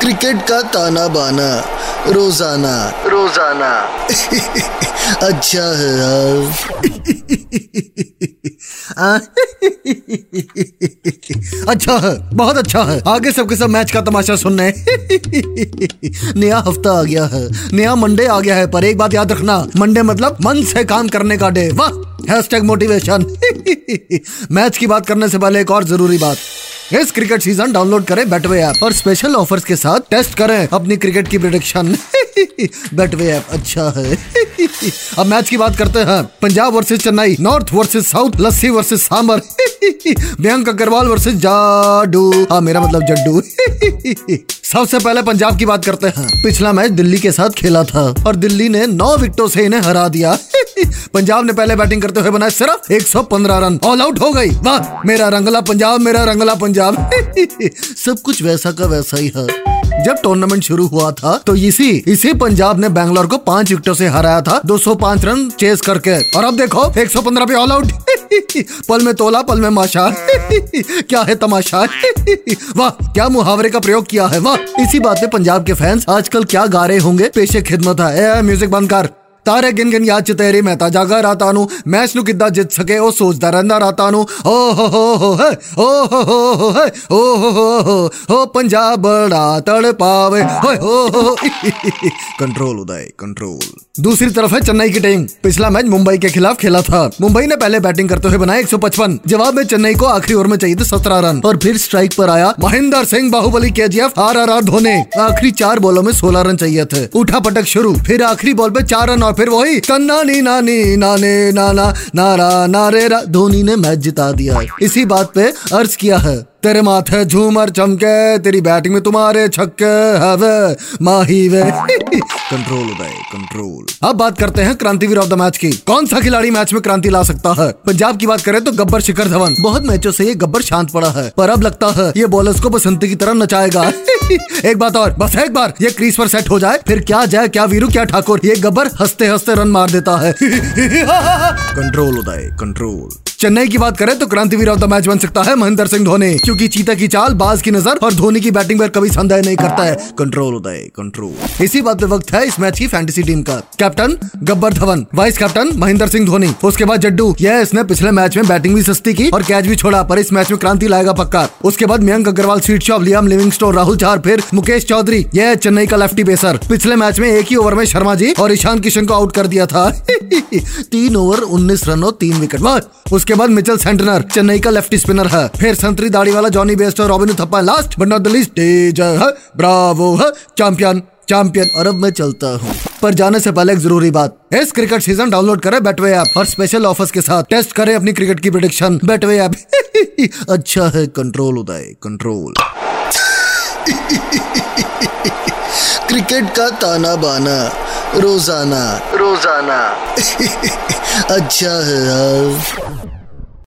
Cricket का ताना बाना रोज़ाना। रोज़ाना। अच्छा है यार। अच्छा है बहुत अच्छा है। आगे सबके सब मैच का तमाशा सुनने नया हफ़्ता आ गया है नया मंडे आ गया है पर एक बात याद रखना मंडे मतलब मन से काम करने का डे। वाह हैशटैग मोटिवेशन मैच की बात करने से पहले एक और ज़रूरी बात। इस क्रिकेट सीज़न डाउनलोड करें बेटवे ऐप और स्पेशल ऑफर्स के साथ टेस्ट करें अपनी क्रिकेट की प्रिडिक्शन बेटवे ऐप अच्छा है। अब मैच की बात करते हैं। Punjab versus Chennai north versus south lassi versus sambar Mayank Agarwal versus जाडू। हाँ मेरा मतलब जड्डू। सबसे पहले पंजाब की बात करते हैं। पिछला मैच दिल्ली के साथ खेला था और दिल्ली ने नौ विकेटों से इन्हें हरा दिया। पंजाब ने पहले बैटिंग करते हुए बनाए सिर्फ़ 115 रन। ऑल आउट हो गई। वाह मेरा रंगला पंजाब मेरा रंगला पंजाब। सब कुछ वैसा का वैसा ही है। जब टूर्नामेंट शुरू हुआ था तो इसी इसी पंजाब ने बैंगलोर को पाँच विकेटों से हराया था। 205 रन चेस करके। और अब देखो 115 पे ऑल आउट पल में तोला पल में माशा। क्या है तमाशा? वाह क्या मुहावरे का प्रयोग किया है। वाह इसी बात में पंजाब के फैंस आजकल क्या गा रहे होंगे? पेशे खिदमत है। ए, म्यूज़िक बंद कर। ਤਾਰੇ ਗਿਣ ਗਿਣ ਯਾਦ ਚ ਤੇਰੀ ਮੈਂ ਤਾਂ ਜਾਗਾ ਰਾਤਾਂ ਨੂੰ ਮੈਚ ਨੂੰ ਕਿੱਦਾਂ ਜਿੱਤ ਸਕੇ ਉਹ ਸੋਚਦਾ ਰਹਿੰਦਾ ਰਾਤਾਂ ਨੂੰ ਓ ਹੋ ਹੋ ਹੋ ਹੈ ਓ ਹੋ ਹੋ ਹੋ ਹੈ ਓ ਹੋ ਹੋ ਹੋ ਹੋ ਪੰਜਾਬ ਬੜਾ ਤੜਪਾਵੇ ਹੋਏ ਹੋ ਹੋ कंट्रोल उदय कंट्रोल दूसरी तरफ है चेन्नई की टीम पिछला मैच मुंबई के खिलाफ खेला था मुंबई ने पहले बैटिंग करते हुए बनाए 155 जवाब में चेन्नई को आखिरी ओवर में चाहिए थे 17 रन और फिर स्ट्राइक पर आया Mahendra Singh Baahubali K G F R R R Dhoni आखिरी चार बॉलों में 16 रन चाहिए थे उठा पटक शुरू फिर आखिरी बॉल पे चार रन और फिर वही, तन्ना, नी नानी नाने नाना नारा, नारे, रा धोनी ने मैच जिता दिया। इसी बात पे अर्ज़ किया है। तेरे माथे झूमर चमके तेरी बैटिंग में तुम्हारे छक्के है वे माही वे। कंट्रोल उदय कंट्रोल। अब बात करते हैं क्रांतिवीर ऑफ़ द मैच की। कौन सा खिलाड़ी मैच में क्रांति ला सकता है? पंजाब की बात करें तो गब्बर शिखर धवन। बहुत मैचों से ये गब्बर शांत पड़ा है पर अब लगता है ये बॉलर्स को बसंती की तरह नचाएगा। एक बात और बस एक बार ये क्रीज पर सेट हो जाए फिर क्या जाए क्या वीरू क्या ठाकुर ये गब्बर हँसते हँसते रन मार देता है। कंट्रोल उदय कंट्रोल। चेन्नई की बात करें तो क्रांतिवीर ऑफ़ द मैच बन सकता है महेंद्र सिंह धोनी, क्योंकि चीता की चाल, बाज की नज़र और धोनी की बैटिंग पर कभी संदेह नहीं करता है। कंट्रोल उदय कंट्रोल इसी बात पे वक्त है इस मैच की फैंटेसी टीम का। Captain Gabbar Dhawan vice captain Mahendra Singh Dhoni. उसके बाद जड्डू, यह इसने पिछले मैच में बैटिंग भी सस्ती की और कैच भी छोड़ा, पर इस मैच में क्रांति लाएगा पक्का। उसके बाद Mayank Agarwal sweet shop Liam Livingstone, Rahul चार फिर मुकेश चौधरी, यह चेन्नई का लेफ्टी पेसर पिछले मैच में एक ही ओवर में शर्मा जी और ईशान किशन को आउट कर दिया था। तीन ओवर उन्नीस रन और तीन विकेट उसके बाद मिचल सेंटनर चेन्नई का लेफ्टी स्पिनर है। फिर संतरी दाढ़ी वाला जॉनी बेस्ट और Robin Uthappa last but not the least डेजर है। ब्रावो है। चैंपियन चैंपियन और अब मैं चलता हूँ। पर जाने से पहले एक ज़रूरी बात। इस क्रिकेट सीज़न डाउनलोड करें बेटवे ऐप और स्पेशल ऑफर्स के साथ। टेस्ट करें अपनी क्रिकेट की प्रिडिक्शन बेटवे ऐप अच्छा है कंट्रोल उदय कंट्रोल क्रिकेट का ताना बाना रोज़ाना। रोज़ाना। अच्छा है यार